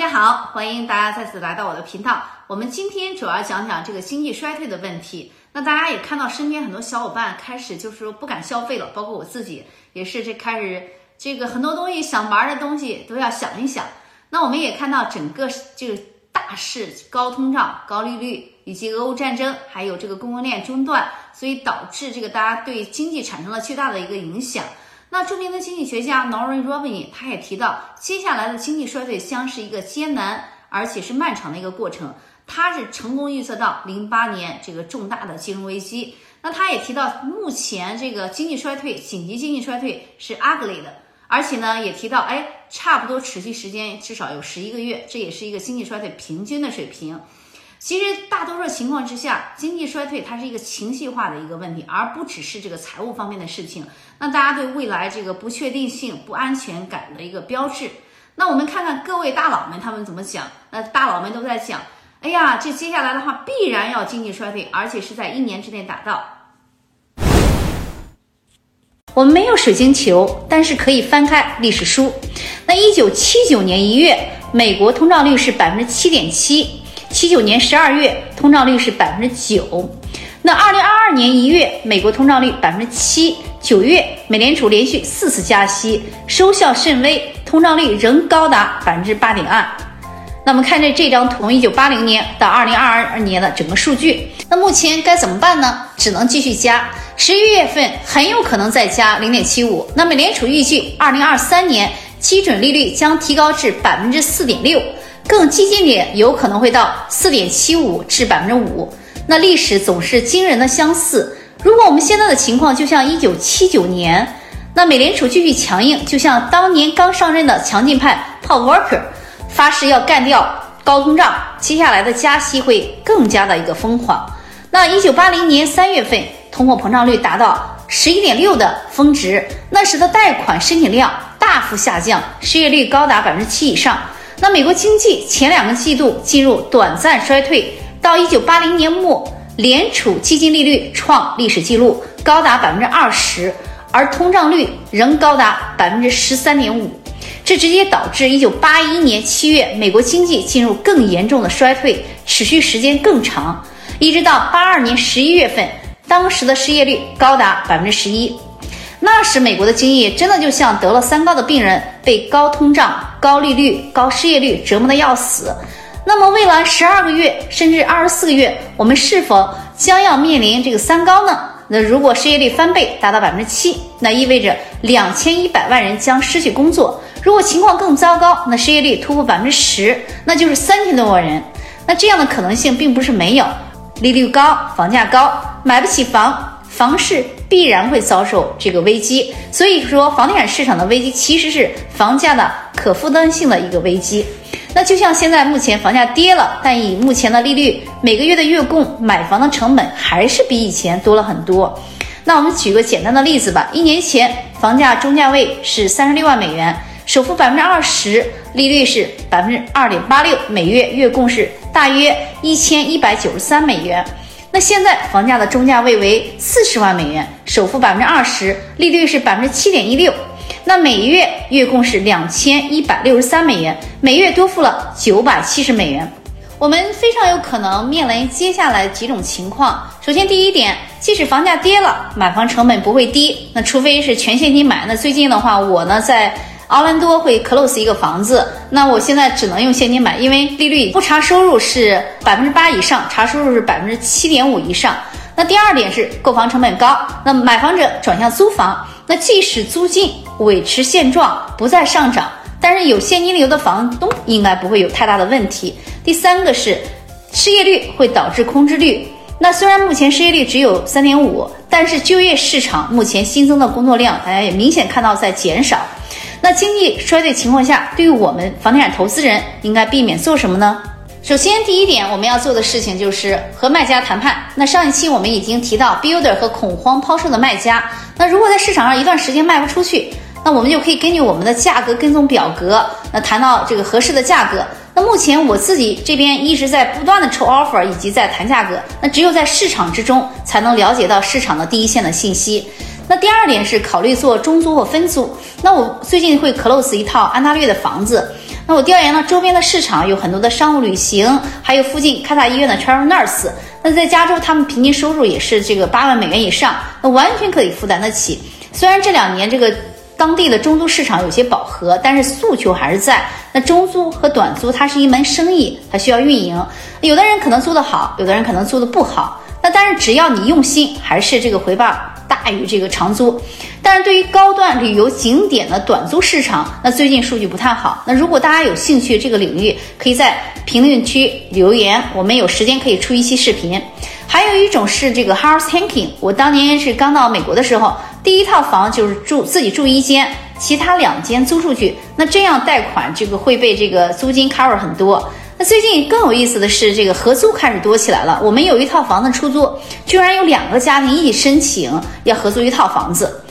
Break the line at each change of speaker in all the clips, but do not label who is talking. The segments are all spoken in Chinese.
大家好，欢迎大家再次来到我的频道。我们今天主要讲讲这个经济衰退的问题。那大家也看到身边很多小伙伴开始就是说不敢消费了，包括我自己也是这开始这个很多东西想玩的东西都要想一想。那我们也看到整个这个大势高通胀、高利率以及俄乌战争，还有这个供应链中断，所以导致这个大家对经济产生了巨大的一个影响。那著名的经济学家 Noren Robin 他也提到，接下来的经济衰退将是一个艰难而且是漫长的一个过程。他是成功预测到零八年这个重大的金融危机。那他也提到，目前这个经济衰退、紧急经济衰退是 ugly 的，而且呢也提到，哎，差不多持续时间至少有十一个月，这也是一个经济衰退平均的水平。其实大多数情况之下，经济衰退它是一个情绪化的一个问题，而不只是这个财务方面的事情。那大家对未来这个不确定性、不安全感的一个标志。那我们看看各位大佬们他们怎么讲。那大佬们都在讲，哎呀，这接下来的话必然要经济衰退，而且是在一年之内达到。我们没有水晶球，但是可以翻开历史书。那一九七九年一月，美国通胀率是百分之七点七。七九年十二月，通胀率是百分之九。那二零二二年一月，美国通胀率百分之七。九月，美联储连续四次加息，收效甚微，通胀率仍高达百分之八点二。那么看这这张图，一九八零年到二零二二年的整个数据。那目前该怎么办呢？只能继续加，十一月份很有可能再加零点七五。那美联储预计二零二三年基准利率将提高至百分之四点六。更激进点，有可能会到四点七五至百分之五。那历史总是惊人的相似。如果我们现在的情况就像一九七九年，那美联储继续强硬，就像当年刚上任的强劲派 Paul Volcker 发誓要干掉高通胀，接下来的加息会更加的一个疯狂。那一九八零年三月份，通货膨胀率达到十一点六的峰值，那时的贷款申请量大幅下降，失业率高达百分之七以上。那美国经济前两个季度进入短暂衰退，到一九八零年末，联储基金利率创历史记录，高达百分之二十，而通胀率仍高达百分之十三点五，这直接导致一九八一年七月美国经济进入更严重的衰退，持续时间更长，一直到八二年十一月份，当时的失业率高达百分之十一。那时美国的经济真的就像得了三高的病人，被高通胀、高利率、高失业率折磨的要死。那么未来十二个月甚至二十四个月，我们是否将要面临这个三高呢？那如果失业率翻倍达到百分之七，那意味着两千一百万人将失去工作。如果情况更糟糕，那失业率突破百分之十，那就是三千多万人。那这样的可能性并不是没有，利率高，房价高，买不起房。房市必然会遭受这个危机，所以说房地产市场的危机其实是房价的可负担性的一个危机。那就像现在目前房价跌了，但以目前的利率，每个月的月供买房的成本还是比以前多了很多。那我们举个简单的例子吧，一年前房价中价位是三十六万美元，首付百分之二十，利率是百分之二点八六，每月月供是大约一千一百九十三美元。那现在房价的中价位为四十万美元，首付百分之二十，利率是百分之七点一六，那每月月供是两千一百六十三美元，每月多付了九百七十美元。我们非常有可能面临接下来几种情况。首先，第一点，即使房价跌了，买房成本不会低，那除非是全现金买。那最近的话，我呢在。奥兰多会 close 一个房子，那我现在只能用现金买，因为利率不查收入是百分之八以上，查收入是百分之七点五以上。那第二点是购房成本高，那买房者转向租房，那即使租金维持现状不再上涨，但是有现金流的房东应该不会有太大的问题。第三个是失业率会导致空置率，那虽然目前失业率只有三点五，但是就业市场目前新增的工作量，大家也明显看到在减少。那经济衰退情况下，对于我们房地产投资人应该避免做什么呢？首先，第一点我们要做的事情就是和卖家谈判。那上一期我们已经提到 builder 和恐慌抛售的卖家。那如果在市场上一段时间卖不出去，那我们就可以根据我们的价格跟踪表格，那谈到这个合适的价格。那目前我自己这边一直在不断的抽 offer 以及在谈价格。那只有在市场之中才能了解到市场的第一线的信息。那第二点是考虑做中租或分租。那我最近会 close 一套安大略的房子。那我调研了周边的市场，有很多的商务旅行，还有附近卡塔医院的 travel nurse。那在加州，他们平均收入也是这个八万美元以上，那完全可以负担得起。虽然这两年这个当地的中租市场有些饱和，但是诉求还是在。那中租和短租它是一门生意，它需要运营。有的人可能租得好，有的人可能租得不好。那但是只要你用心，还是这个回报大于这个长租。但是对于高端旅游景点的短租市场，那最近数据不太好。那如果大家有兴趣这个领域，可以在评论区留言，我们有时间可以出一期视频。还有一种是这个 house hanking 我当年是刚到美国的时候，第一套房就是住自己住一间，其他两间租出去。那这样贷款这个会被这个租金 cover 很多。那最近更有意思的是，这个合租开始多起来了。我们有一套房子出租，居然有两个家庭一起申请要合租一套房子。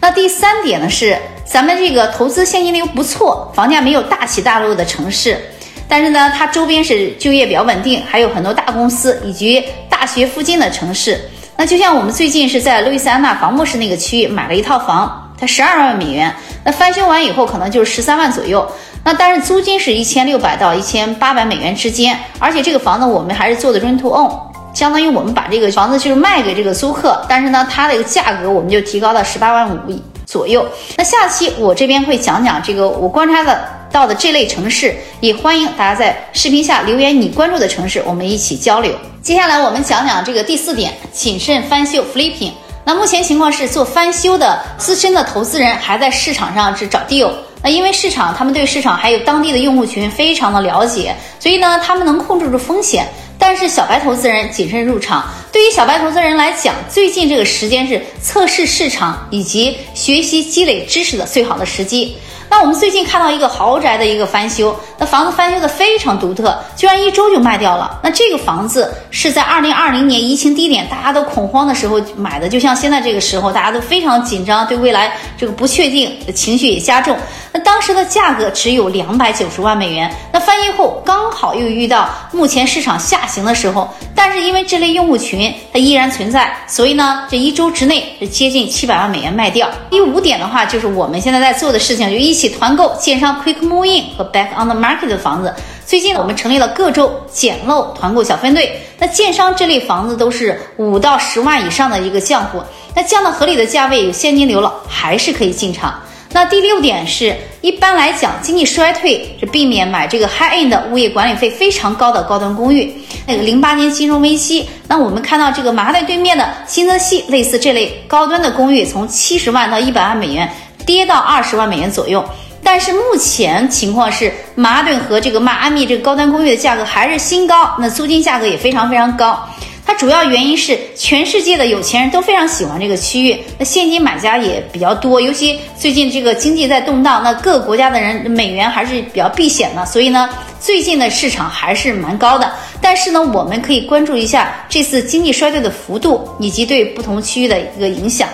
那第三点呢是，咱们这个投资现金流不错，房价没有大起大落的城市，但是呢，它周边是就业比较稳定，还有很多大公司以及大学附近的城市。那就像我们最近是在路易斯安那防牧市那个区域买了一套房，它十二万美元，那翻修完以后可能就是十三万左右。那但是租金是一千六百到一千八百美元之间，而且这个房子我们还是做的 rent to own。相当于我们把这个房子就是卖给这个租客，但是呢，它的一个价格我们就提高到十八万五左右。那下期我这边会讲讲这个我观察的到的这类城市，也欢迎大家在视频下留言你关注的城市，我们一起交流。接下来我们讲讲这个第四点，谨慎翻修 flipping。那目前情况是做翻修的资深的投资人还在市场上是找 deal。那因为市场他们对市场还有当地的用户群非常的了解，所以呢，他们能控制住风险。但是小白投资人谨慎入场。对于小白投资人来讲，最近这个时间是测试市场以及学习积累知识的最好的时机。那我们最近看到一个豪宅的一个翻修，那房子翻修的非常独特，居然一周就卖掉了。那这个房子是在二零二零年疫情低点，大家都恐慌的时候买的，就像现在这个时候，大家都非常紧张，对未来这个不确定的情绪也加重。那当时的价格只有两百九十万美元。那翻译后刚好又遇到目前市场下行的时候，但是因为这类用户群它依然存在，所以呢，这一周之内是接近七百万美元卖掉。第五点的话，就是我们现在在做的事情，就一起团购建商 Quick Move In 和 Back on the Market 的房子。最近呢我们成立了各州捡漏团购小分队。那建商这类房子都是五到十万以上的一个降货，那降到合理的价位，有现金流了，还是可以进场。那第六点是，一般来讲，经济衰退是避免买这个 high end 的物业管理费非常高的高端公寓。那个零八年金融危机，那我们看到这个马哈顿对面的新泽西，类似这类高端的公寓，从七十万到一百万美元，跌到二十万美元左右。但是目前情况是，马顿和这个迈阿密这个高端公寓的价格还是新高，那租金价格也非常非常高。它主要原因是全世界的有钱人都非常喜欢这个区域，那现金买家也比较多，尤其最近这个经济在动荡，那各个国家的人美元还是比较避险的，所以呢，最近的市场还是蛮高的。但是呢，我们可以关注一下这次经济衰退的幅度以及对不同区域的一个影响。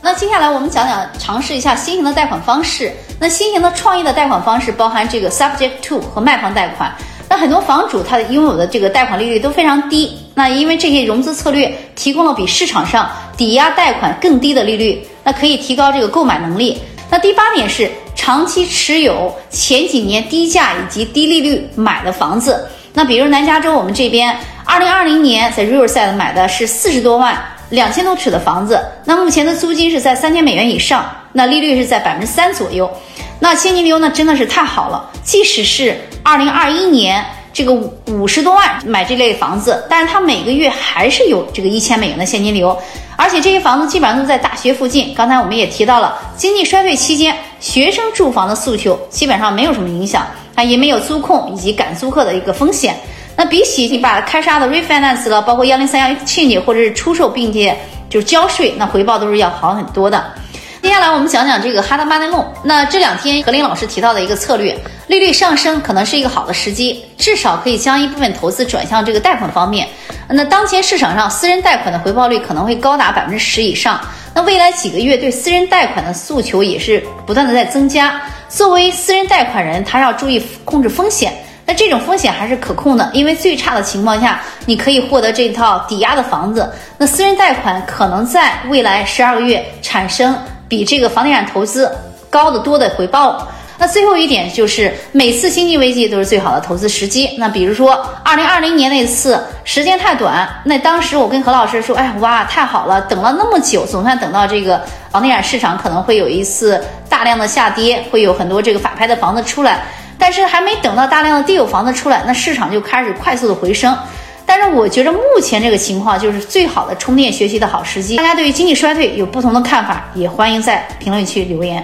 那接下来我们讲讲尝试一下新型的贷款方式。那新型的创业的贷款方式包含这个 subject to 和卖房贷款。那很多房主他拥有的这个贷款利率都非常低，那因为这些融资策略提供了比市场上抵押贷款更低的利率，那可以提高这个购买能力。那第八点是长期持有前几年低价以及低利率买的房子。那比如南加州我们这边，二零二零年在 Riverside 买的是四十多万两千多尺的房子，那目前的租金是在三千美元以上，那利率是在百分之三左右。那现金流呢，真的是太好了。即使是二零二一年这个五十多万买这类房子，但是它每个月还是有这个一千美元的现金流。而且这些房子基本上都在大学附近。刚才我们也提到了，经济衰退期间，学生住房的诉求基本上没有什么影响，啊，也没有租控以及赶租客的一个风险。那比起你把开沙的 refinance 了，包括幺零三幺 exchange 或者是出售并且就是交税，那回报都是要好很多的。接下来我们讲讲这个哈德巴内梦。那这两天何林老师提到的一个策略，利率上升可能是一个好的时机，至少可以将一部分投资转向这个贷款方面。那当前市场上私人贷款的回报率可能会高达百分之十以上。那未来几个月对私人贷款的诉求也是不断的在增加。作为私人贷款人，他要注意控制风险。那这种风险还是可控的，因为最差的情况下，你可以获得这套抵押的房子。那私人贷款可能在未来十二个月产生。比这个房地产投资高得多的回报，那最后一点就是每次经济危机都是最好的投资时机。那比如说二零二零年那次时间太短，那当时我跟何老师说，哎哇，太好了，等了那么久，总算等到这个房地产市场可能会有一次大量的下跌，会有很多这个法拍的房子出来。但是还没等到大量的地有房子出来，那市场就开始快速的回升。但是我觉得目前这个情况就是最好的充电学习的好时机。大家对于经济衰退有不同的看法，也欢迎在评论区留言。